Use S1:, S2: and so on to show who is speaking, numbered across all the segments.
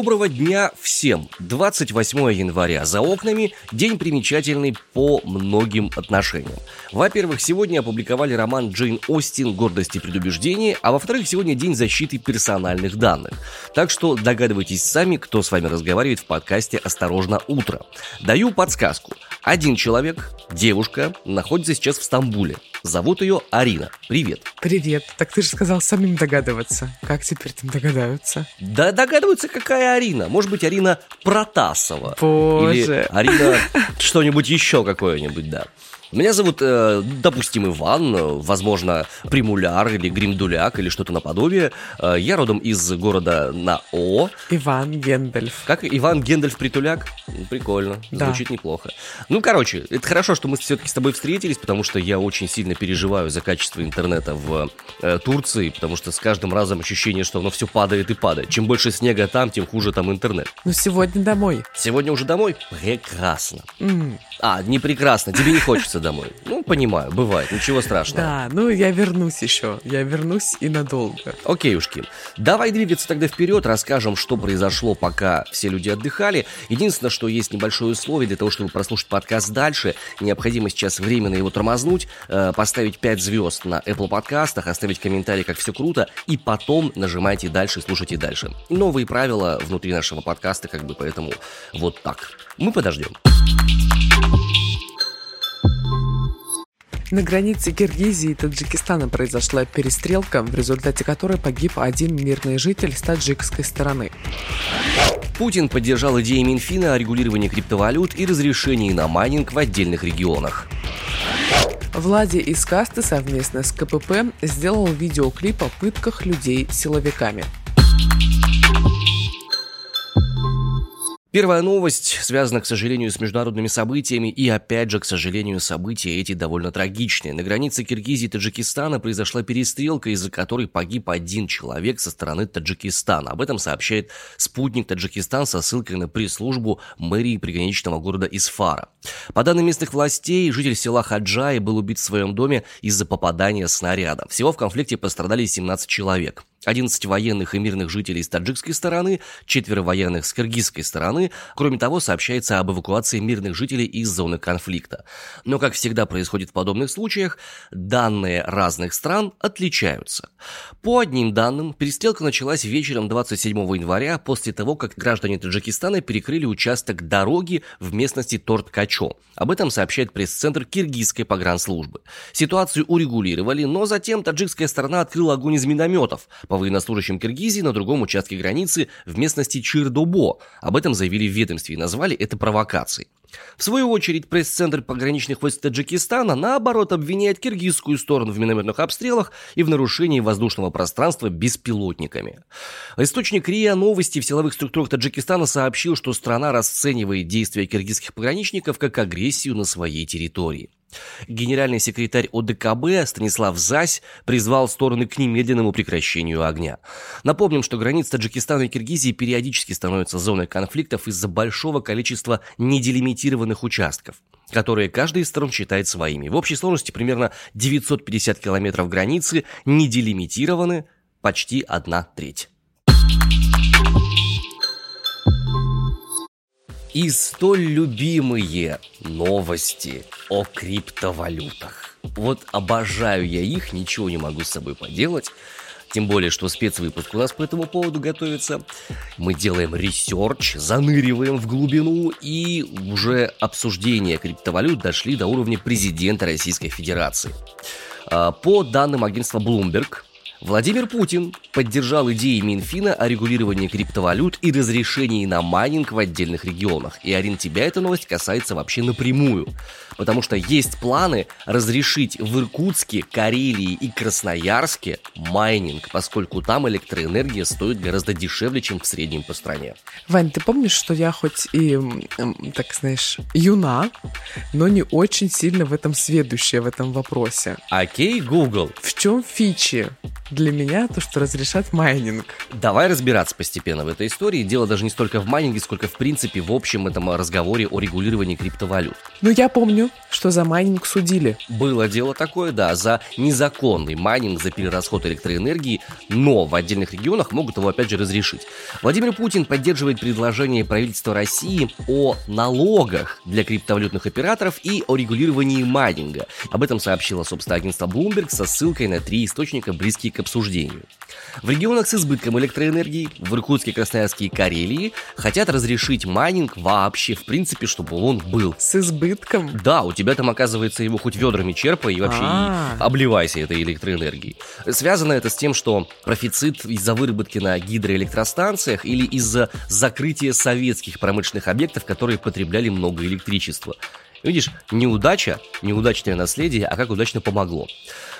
S1: Доброго дня всем! 28 января за окнами, день примечательный по многим отношениям. Во-первых, сегодня опубликовали роман Джейн Остин «Гордость и предубеждение», а во-вторых, сегодня день защиты персональных данных. Так что догадывайтесь сами, кто с вами разговаривает в подкасте «Осторожно, утро». Даю подсказку. Один человек, девушка, находится сейчас в Стамбуле. Зовут ее Арина. Привет.
S2: Привет. Так ты же сказал самим догадываться. Как теперь там догадаются?
S1: Да догадываются, какая Арина. Может быть, Арина Протасова.
S2: Боже.
S1: Или Арина что-нибудь еще какое-нибудь, да. Меня зовут, э, допустим, Иван, возможно, Примуляр или Гримдуляк или что-то наподобие. Э, я родом из города на О.
S2: Иван Гендальф.
S1: Как Иван Гендальф Притуляк? Прикольно,
S2: Да.
S1: звучит неплохо. Ну, короче, это хорошо, что мы все-таки с тобой встретились, потому что я очень сильно переживаю за качество интернета в э, Турции, потому что с каждым разом ощущение, что оно все падает и падает. Чем больше снега там, тем хуже там интернет.
S2: Ну, сегодня домой.
S1: Сегодня уже домой? Прекрасно.
S2: М,
S1: А, не прекрасно, тебе не хочется домой. Ну, понимаю, бывает, ничего страшного.
S2: Да, ну я вернусь еще. Я вернусь и надолго.
S1: Окей, ушки. Давай двигаться тогда вперед, расскажем, что произошло, пока все люди отдыхали. Единственное, что есть небольшое условие для того, чтобы прослушать подкаст дальше. Необходимо сейчас временно его тормознуть, э, поставить 5 звезд на Apple подкастах, оставить комментарий, как все круто, и потом нажимайте дальше, слушайте дальше. Новые правила внутри нашего подкаста, как бы, поэтому вот так. Мы подождем.
S2: На границе Киргизии и Таджикистана произошла перестрелка, в результате которой погиб один мирный житель с таджикской стороны.
S1: Путин поддержал идеи Минфина о регулировании криптовалют и разрешении на майнинг в отдельных регионах.
S2: Влади из касты совместно с КПП сделал видеоклип о пытках людей силовиками.
S1: Первая новость связана, к сожалению, с международными событиями, и опять же, к сожалению, события эти довольно трагичные. На границе Киргизии и Таджикистана произошла перестрелка, из-за которой погиб один человек со стороны Таджикистана. Об этом сообщает спутник Таджикистан со ссылкой на пресс-службу мэрии приграничного города Исфара. По данным местных властей, житель села Хаджай был убит в своем доме из-за попадания снаряда. Всего в конфликте пострадали 17 человек. 11 военных и мирных жителей с таджикской стороны, четверо военных с киргизской стороны. Кроме того, сообщается об эвакуации мирных жителей из зоны конфликта. Но, как всегда происходит в подобных случаях, данные разных стран отличаются. По одним данным, перестрелка началась вечером 27 января после того, как граждане Таджикистана перекрыли участок дороги в местности Торт-Качо. Об этом сообщает пресс-центр киргизской погранслужбы. Ситуацию урегулировали, но затем таджикская сторона открыла огонь из минометов по военнослужащим Киргизии на другом участке границы в местности Чирдобо. Об этом заявили в ведомстве и назвали это провокацией. В свою очередь, пресс-центр пограничных войск Таджикистана, наоборот, обвиняет киргизскую сторону в минометных обстрелах и в нарушении воздушного пространства беспилотниками. Источник РИА Новости в силовых структурах Таджикистана сообщил, что страна расценивает действия киргизских пограничников как агрессию на своей территории. Генеральный секретарь ОДКБ Станислав Зась призвал стороны к немедленному прекращению огня. Напомним, что границы Таджикистана и Киргизии периодически становятся зоной конфликтов из-за большого количества неделимитированных участков которые каждая из сторон считает своими. В общей сложности примерно 950 километров границы неделимитированы почти одна треть. И столь любимые новости о криптовалютах. Вот обожаю я их, ничего не могу с собой поделать. Тем более, что спецвыпуск у нас по этому поводу готовится. Мы делаем research, заныриваем в глубину, и уже обсуждения криптовалют дошли до уровня президента Российской Федерации. А, По данным агентства Bloomberg, Владимир Путин поддержал идеи Минфина о регулировании криптовалют и разрешении на майнинг в отдельных регионах. И, Арин, тебя эта новость касается вообще напрямую. Потому что есть планы разрешить в Иркутске, Карелии и Красноярске майнинг, поскольку там электроэнергия стоит гораздо дешевле, чем в среднем по стране.
S2: Вань, ты помнишь, что я хоть и, так знаешь, юна, но не очень сильно в этом сведущая в этом вопросе.
S1: Окей, Google.
S2: В чем фичи для меня то, что разрешат майнинг.
S1: Давай разбираться постепенно в этой истории. Дело даже не столько в майнинге, сколько в принципе в общем этом разговоре о регулировании криптовалют.
S2: Ну, я помню, что за майнинг судили.
S1: Было дело такое, да, за незаконный майнинг, за перерасход электроэнергии, но в отдельных регионах могут его опять же разрешить. Владимир Путин поддерживает предложение правительства России о налогах для криптовалютных операторов и о регулировании майнинга. Об этом сообщило, собственно, агентство Bloomberg со ссылкой на три источника, близкие к обсуждению. В регионах с избытком электроэнергии, в Иркутске, Красноярске и Карелии, хотят разрешить майнинг вообще, в принципе, чтобы он был.
S2: С избытком?
S1: Да, у тебя там, оказывается, его хоть ведрами черпай и вообще и обливайся этой электроэнергией. Связано это с тем, что профицит из-за выработки на гидроэлектростанциях или из-за закрытия советских промышленных объектов, которые потребляли много электричества. Видишь, неудача, неудачное наследие, а как удачно помогло.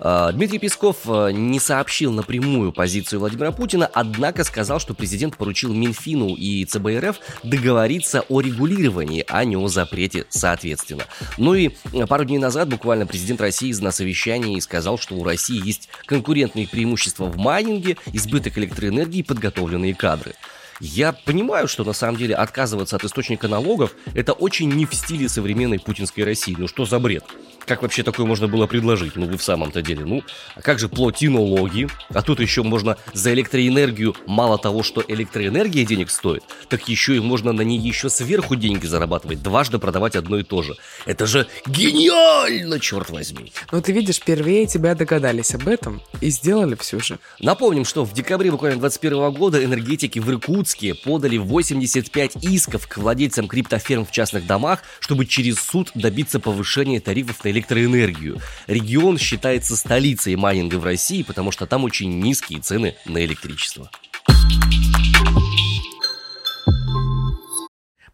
S1: А, Дмитрий Песков а, не сообщил напрямую позицию Владимира Путина, однако сказал, что президент поручил Минфину и ЦБРФ договориться о регулировании, а не о запрете соответственно. Ну и пару дней назад буквально президент России на совещании сказал, что у России есть конкурентные преимущества в майнинге, избыток электроэнергии и подготовленные кадры. Я понимаю, что на самом деле отказываться от источника налогов это очень не в стиле современной путинской России. Ну что за бред? Как вообще такое можно было предложить? Ну, вы в самом-то деле. Ну, а как же платинологи? А тут еще можно за электроэнергию, мало того, что электроэнергия денег стоит, так еще и можно на ней еще сверху деньги зарабатывать, дважды продавать одно и то же. Это же гениально, черт возьми.
S2: Ну, ты видишь, впервые тебя догадались об этом и сделали все же.
S1: Напомним, что в декабре буквально 2021 года энергетики в Иркутске подали 85 исков к владельцам криптоферм в частных домах, чтобы через суд добиться повышения тарифов на электроэнергию. Регион считается столицей майнинга в России, потому что там очень низкие цены на электричество.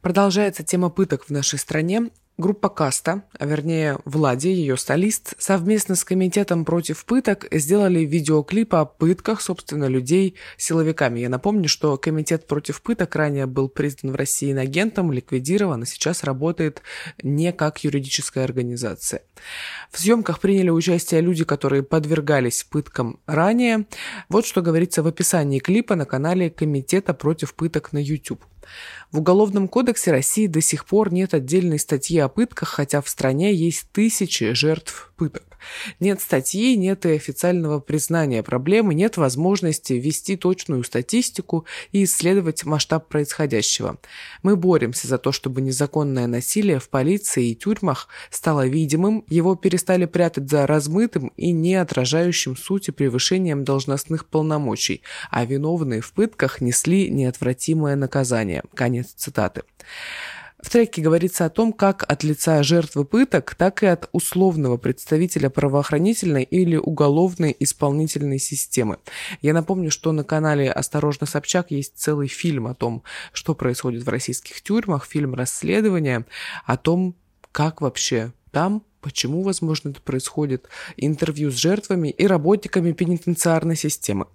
S2: Продолжается тема пыток в нашей стране. Группа Каста, а вернее Влади, ее столист, совместно с Комитетом против пыток сделали видеоклип о пытках, собственно, людей силовиками. Я напомню, что Комитет против пыток ранее был признан в России агентом, ликвидирован, а сейчас работает не как юридическая организация. В съемках приняли участие люди, которые подвергались пыткам ранее. Вот что говорится в описании клипа на канале Комитета против пыток на YouTube. В Уголовном кодексе России до сих пор нет отдельной статьи о пытках, хотя в стране есть тысячи жертв пыток. Нет статьи, нет и официального признания проблемы, нет возможности вести точную статистику и исследовать масштаб происходящего. Мы боремся за то, чтобы незаконное насилие в полиции и тюрьмах стало видимым, его перестали прятать за размытым и не отражающим сути превышением должностных полномочий, а виновные в пытках несли неотвратимое наказание. Конец цитаты. В треке говорится о том, как от лица жертвы пыток, так и от условного представителя правоохранительной или уголовной исполнительной системы. Я напомню, что на канале «Осторожно, Собчак» есть целый фильм о том, что происходит в российских тюрьмах, фильм расследования о том, как вообще там почему, возможно, это происходит, интервью с жертвами и работниками пенитенциарной системы.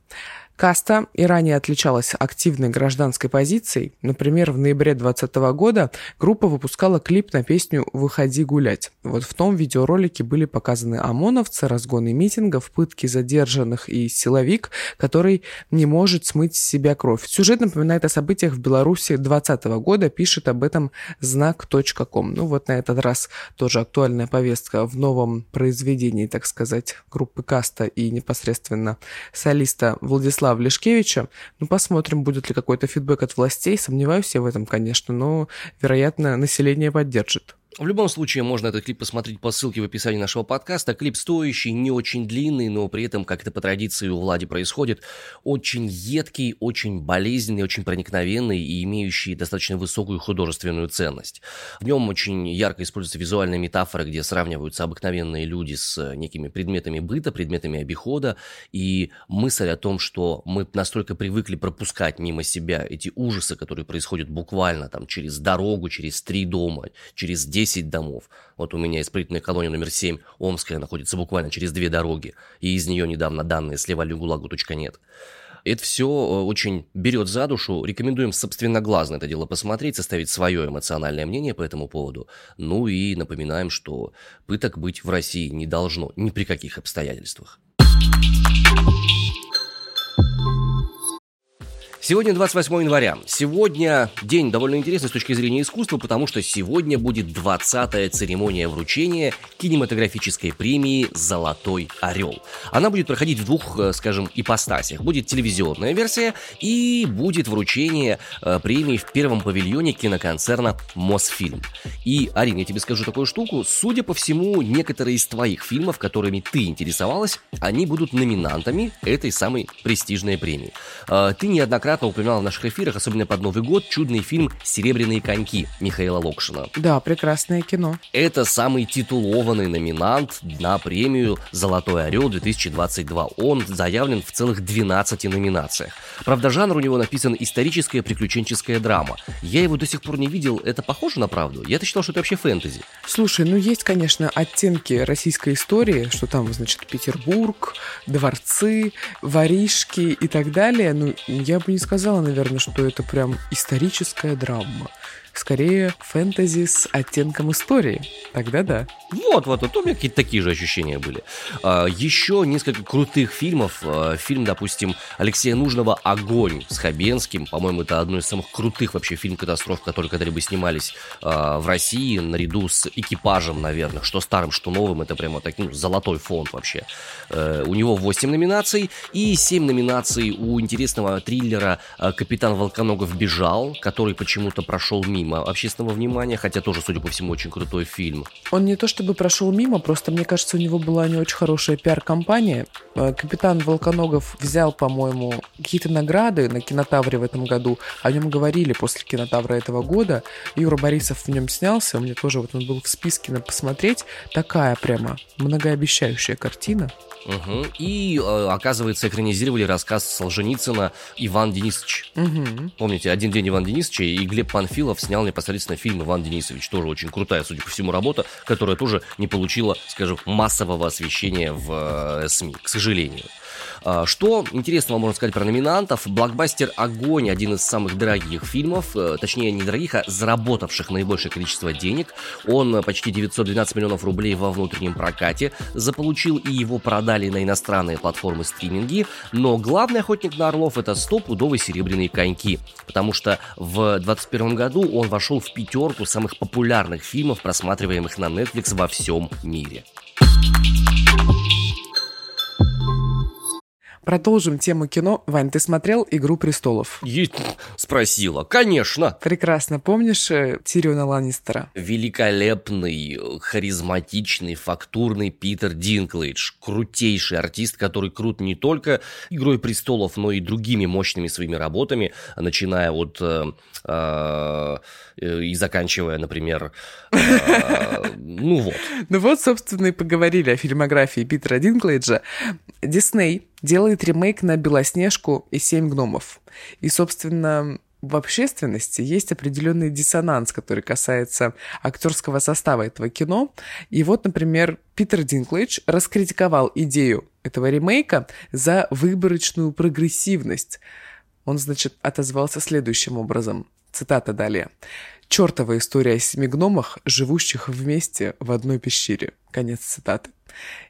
S2: Каста и ранее отличалась активной гражданской позицией. Например, в ноябре 2020 года группа выпускала клип на песню «Выходи гулять». Вот в том видеоролике были показаны ОМОНовцы, разгоны митингов, пытки задержанных и силовик, который не может смыть с себя кровь. Сюжет напоминает о событиях в Беларуси 2020 года, пишет об этом знак.ком. Ну вот на этот раз тоже актуальная повестка в новом произведении, так сказать, группы Каста и непосредственно солиста Владислава Лешкевича. Ну, посмотрим, будет ли какой-то фидбэк от властей. Сомневаюсь я в этом, конечно, но, вероятно, население поддержит.
S1: В любом случае, можно этот клип посмотреть по ссылке в описании нашего подкаста. Клип стоящий, не очень длинный, но при этом, как это по традиции у Влади происходит, очень едкий, очень болезненный, очень проникновенный и имеющий достаточно высокую художественную ценность. В нем очень ярко используются визуальные метафоры, где сравниваются обыкновенные люди с некими предметами быта, предметами обихода, и мысль о том, что мы настолько привыкли пропускать мимо себя эти ужасы, которые происходят буквально там через дорогу, через три дома, через 10 10 домов. Вот у меня исправительная колония номер 7, Омская, находится буквально через две дороги, и из нее недавно данные сливали гулагу.нет. Это все э, очень берет за душу. Рекомендуем собственноглазно это дело посмотреть, составить свое эмоциональное мнение по этому поводу. Ну и напоминаем, что пыток быть в России не должно ни при каких обстоятельствах. Сегодня 28 января. Сегодня день довольно интересный с точки зрения искусства, потому что сегодня будет 20-я церемония вручения кинематографической премии «Золотой орел». Она будет проходить в двух, э, скажем, ипостасях. Будет телевизионная версия и будет вручение э, премии в первом павильоне киноконцерна «Мосфильм». И, Арина, я тебе скажу такую штуку. Судя по всему, некоторые из твоих фильмов, которыми ты интересовалась, они будут номинантами этой самой престижной премии. Э, ты неоднократно неоднократно упоминал в наших эфирах, особенно под Новый год, чудный фильм «Серебряные коньки» Михаила Локшина.
S2: Да, прекрасное кино.
S1: Это самый титулованный номинант на премию «Золотой орел-2022». Он заявлен в целых 12 номинациях. Правда, жанр у него написан историческая приключенческая драма. Я его до сих пор не видел. Это похоже на правду? Я-то считал, что это вообще фэнтези.
S2: Слушай, ну есть, конечно, оттенки российской истории, что там, значит, Петербург, дворцы, воришки и так далее. Ну, я бы не сказала, наверное, что это прям историческая драма скорее фэнтези с оттенком истории. Тогда да.
S1: Вот, вот, вот у меня какие-то такие же ощущения были. А, еще несколько крутых фильмов. А, фильм, допустим, Алексея Нужного «Огонь» с Хабенским. По-моему, это одно из самых крутых вообще фильм-катастроф, которые когда-либо снимались а, в России, наряду с экипажем, наверное. Что старым, что новым. Это прямо так, ну, золотой фонд вообще. А, у него 8 номинаций и 7 номинаций у интересного триллера «Капитан Волконогов бежал», который почему-то прошел мимо мимо общественного внимания, хотя тоже, судя по всему, очень крутой фильм.
S2: Он не то чтобы прошел мимо, просто мне кажется, у него была не очень хорошая пиар-компания. Э, капитан Волконогов взял, по-моему, какие-то награды на кинотавре в этом году. О нем говорили после кинотавра этого года. Юра Борисов в нем снялся, у меня тоже вот он был в списке на посмотреть. Такая прямо многообещающая картина.
S1: Угу. И, э, оказывается, экранизировали рассказ Солженицына «Иван Денисович». Угу. Помните, «Один день Иван Денисовича» и Глеб Панфилов снял непосредственно фильм «Иван Денисович». Тоже очень крутая, судя по всему, работа, которая тоже не получила, скажем, массового освещения в э, СМИ, к сожалению. А, что интересного можно сказать про номинантов? Блокбастер «Огонь» один из самых дорогих фильмов, э, точнее не дорогих, а заработавших наибольшее количество денег. Он почти 912 миллионов рублей во внутреннем прокате заполучил, и его продали на иностранные платформы стриминги. Но главный охотник на орлов это стопудовые серебряные коньки, потому что в 2021 году он вошел в пятерку самых популярных фильмов, просматриваемых на Netflix во всем мире.
S2: Продолжим тему кино. Вань, ты смотрел «Игру престолов»?
S1: Е... Спросила. Конечно.
S2: Прекрасно. Помнишь э, Тириона Ланнистера?
S1: Великолепный, харизматичный, фактурный Питер Динклейдж. Крутейший артист, который крут не только «Игрой престолов», но и другими мощными своими работами, начиная от... Э, э, и заканчивая, например, э, ну вот.
S2: Ну вот, собственно, и поговорили о фильмографии Питера Динклейджа. Дисней делает ремейк на «Белоснежку и семь гномов». И, собственно, в общественности есть определенный диссонанс, который касается актерского состава этого кино. И вот, например, Питер Динклэйдж раскритиковал идею этого ремейка за выборочную прогрессивность. Он, значит, отозвался следующим образом. Цитата далее. «Чертова история о семи гномах, живущих вместе в одной пещере». Конец цитаты.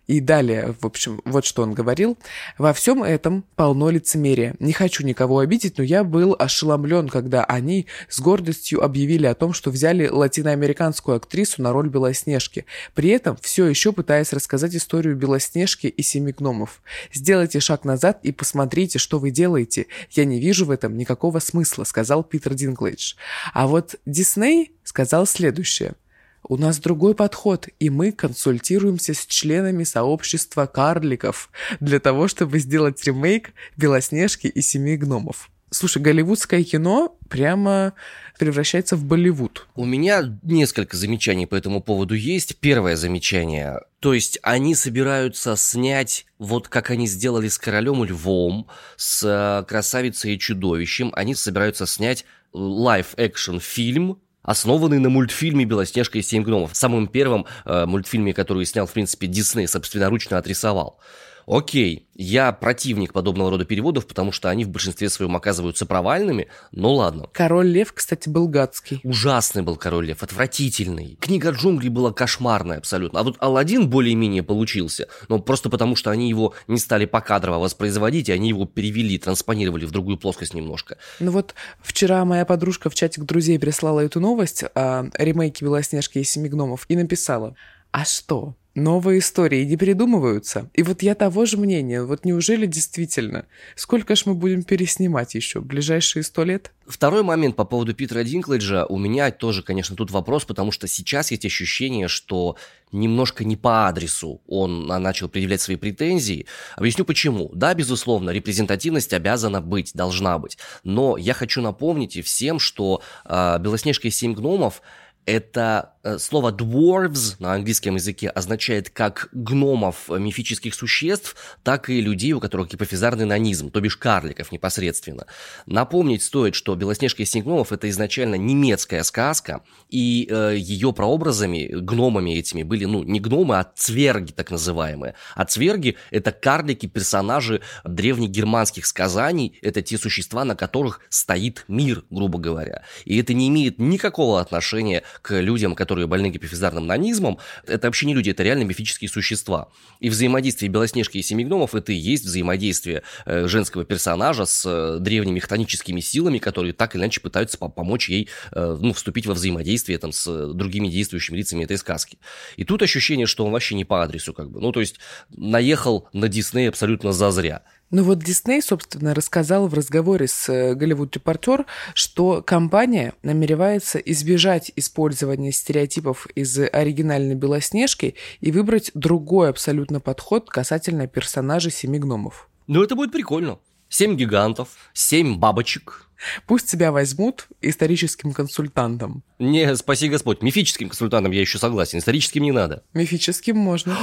S2: И далее, в общем, вот что он говорил. «Во всем этом полно лицемерия. Не хочу никого обидеть, но я был ошеломлен, когда они с гордостью объявили о том, что взяли латиноамериканскую актрису на роль Белоснежки, при этом все еще пытаясь рассказать историю Белоснежки и Семи гномов. Сделайте шаг назад и посмотрите, что вы делаете. Я не вижу в этом никакого смысла», — сказал Питер Динклейдж. А вот Дисней сказал следующее — у нас другой подход, и мы консультируемся с членами сообщества карликов для того, чтобы сделать ремейк «Белоснежки и семи гномов». Слушай, голливудское кино прямо превращается в Болливуд.
S1: У меня несколько замечаний по этому поводу есть. Первое замечание. То есть они собираются снять, вот как они сделали с Королем Львом, с э, Красавицей и Чудовищем, они собираются снять live-action фильм основанный на мультфильме «Белоснежка и семь гномов», самым первым э, мультфильме, который снял, в принципе, Дисней, собственноручно отрисовал. Окей, я противник подобного рода переводов, потому что они в большинстве своем оказываются провальными, но ладно.
S2: Король Лев, кстати, был гадский.
S1: Ужасный был Король Лев, отвратительный. Книга джунглей была кошмарная абсолютно. А вот Алладин более-менее получился, но просто потому, что они его не стали покадрово воспроизводить, и они его перевели, транспонировали в другую плоскость немножко.
S2: Ну вот вчера моя подружка в чатик друзей прислала эту новость о ремейке «Белоснежки и семи гномов» и написала, а что, Новые истории не придумываются. И вот я того же мнения. Вот неужели действительно? Сколько ж мы будем переснимать еще? Ближайшие сто лет?
S1: Второй момент по поводу Питера Динклэджа. У меня тоже, конечно, тут вопрос, потому что сейчас есть ощущение, что немножко не по адресу он начал предъявлять свои претензии. Объясню почему. Да, безусловно, репрезентативность обязана быть, должна быть. Но я хочу напомнить и всем, что э, «Белоснежка и семь гномов» это Э, слово dwarves на английском языке означает как гномов мифических существ, так и людей, у которых гипофизарный нанизм, то бишь карликов непосредственно. Напомнить стоит, что «Белоснежка и семь гномов» — это изначально немецкая сказка, и э, ее прообразами, гномами этими были, ну, не гномы, а цверги так называемые. А цверги — это карлики, персонажи древнегерманских сказаний, это те существа, на которых стоит мир, грубо говоря. И это не имеет никакого отношения к людям, которые больны гипофизарным нанизмом, это вообще не люди, это реально мифические существа. И взаимодействие Белоснежки и Семи Гномов это и есть взаимодействие э, женского персонажа с э, древними хтоническими силами, которые так или иначе пытаются помочь ей э, ну, вступить во взаимодействие там, с другими действующими лицами этой сказки. И тут ощущение, что он вообще не по адресу, как бы. Ну, то есть наехал на Дисней абсолютно зазря.
S2: Ну вот Дисней, собственно, рассказал в разговоре с Голливуд Репортер, что компания намеревается избежать использования стереотипов из оригинальной Белоснежки и выбрать другой абсолютно подход касательно персонажей Семи Гномов.
S1: Ну это будет прикольно. Семь гигантов, семь бабочек,
S2: Пусть тебя возьмут историческим консультантом.
S1: Не, спаси Господь, мифическим консультантом я еще согласен, историческим не надо.
S2: Мифическим можно.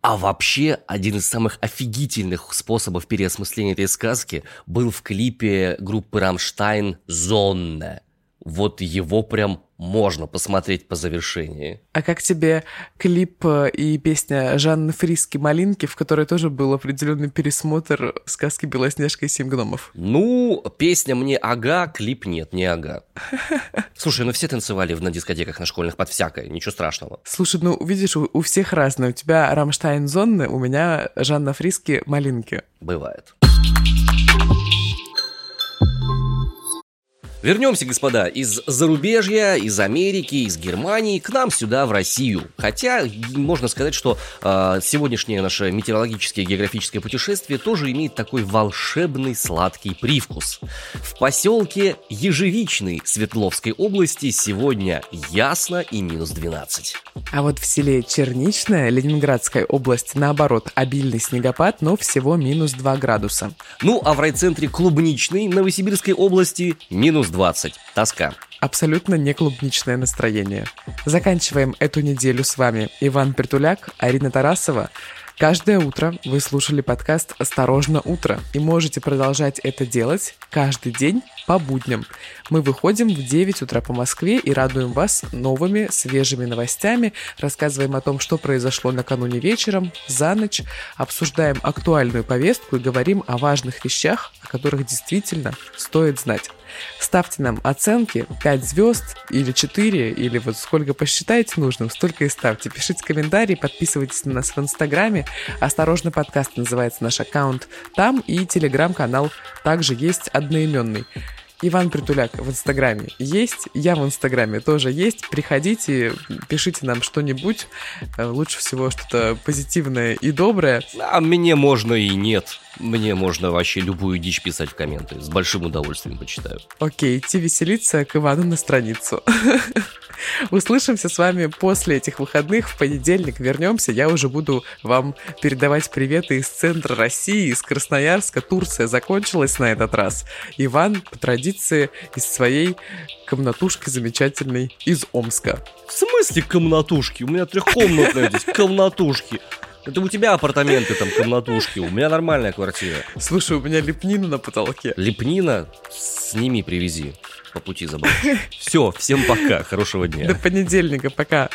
S1: А вообще, один из самых офигительных способов переосмысления этой сказки был в клипе группы «Рамштайн» «Зонне». Вот его прям можно посмотреть по завершении.
S2: А как тебе клип э, и песня Жанны Фриски «Малинки», в которой тоже был определенный пересмотр сказки «Белоснежка и семь гномов»?
S1: Ну, песня мне ага, клип нет, не ага. Слушай, ну все танцевали на дискотеках на школьных под всякое, ничего страшного.
S2: Слушай, ну видишь, у, у всех разное. У тебя Rammstein Sonne, у меня Жанна Фриски «Малинки».
S1: Бывает. Вернемся, господа, из зарубежья, из Америки, из Германии к нам сюда, в Россию. Хотя, можно сказать, что э, сегодняшнее наше метеорологическое географическое путешествие тоже имеет такой волшебный сладкий привкус. В поселке Ежевичный Свердловской области сегодня ясно и минус 12.
S2: А вот в селе Черничная, Ленинградская область, наоборот, обильный снегопад, но всего минус 2 градуса.
S1: Ну, а в райцентре Клубничный Новосибирской области минус плюс 20. Тоска.
S2: Абсолютно не клубничное настроение. Заканчиваем эту неделю с вами Иван Притуляк, Арина Тарасова. Каждое утро вы слушали подкаст «Осторожно, утро» и можете продолжать это делать каждый день по будням. Мы выходим в 9 утра по Москве и радуем вас новыми свежими новостями, рассказываем о том, что произошло накануне вечером, за ночь, обсуждаем актуальную повестку и говорим о важных вещах, о которых действительно стоит знать. Ставьте нам оценки 5 звезд или 4, или вот сколько посчитаете нужным, столько и ставьте. Пишите комментарии, подписывайтесь на нас в Инстаграме. Осторожно, подкаст называется наш аккаунт там, и Телеграм-канал также есть одноименный. Иван Притуляк в Инстаграме есть, я в Инстаграме тоже есть. Приходите, пишите нам что-нибудь. Э, лучше всего что-то позитивное и доброе.
S1: А мне можно и нет. Мне можно вообще любую дичь писать в комменты. С большим удовольствием почитаю.
S2: Окей, идти веселиться к Ивану на страницу. Услышимся с вами после этих выходных. В понедельник вернемся. Я уже буду вам передавать приветы из центра России, из Красноярска. Турция закончилась на этот раз. Иван, по традиции, из своей комнатушки замечательной из Омска.
S1: В смысле комнатушки? У меня трехкомнатная здесь комнатушки. Это у тебя апартаменты там, комнатушки, у меня нормальная квартира.
S2: Слушай, у меня лепнина на потолке.
S1: Лепнина? Сними, привези. По пути забрать. Все, всем пока, хорошего дня.
S2: До понедельника, пока.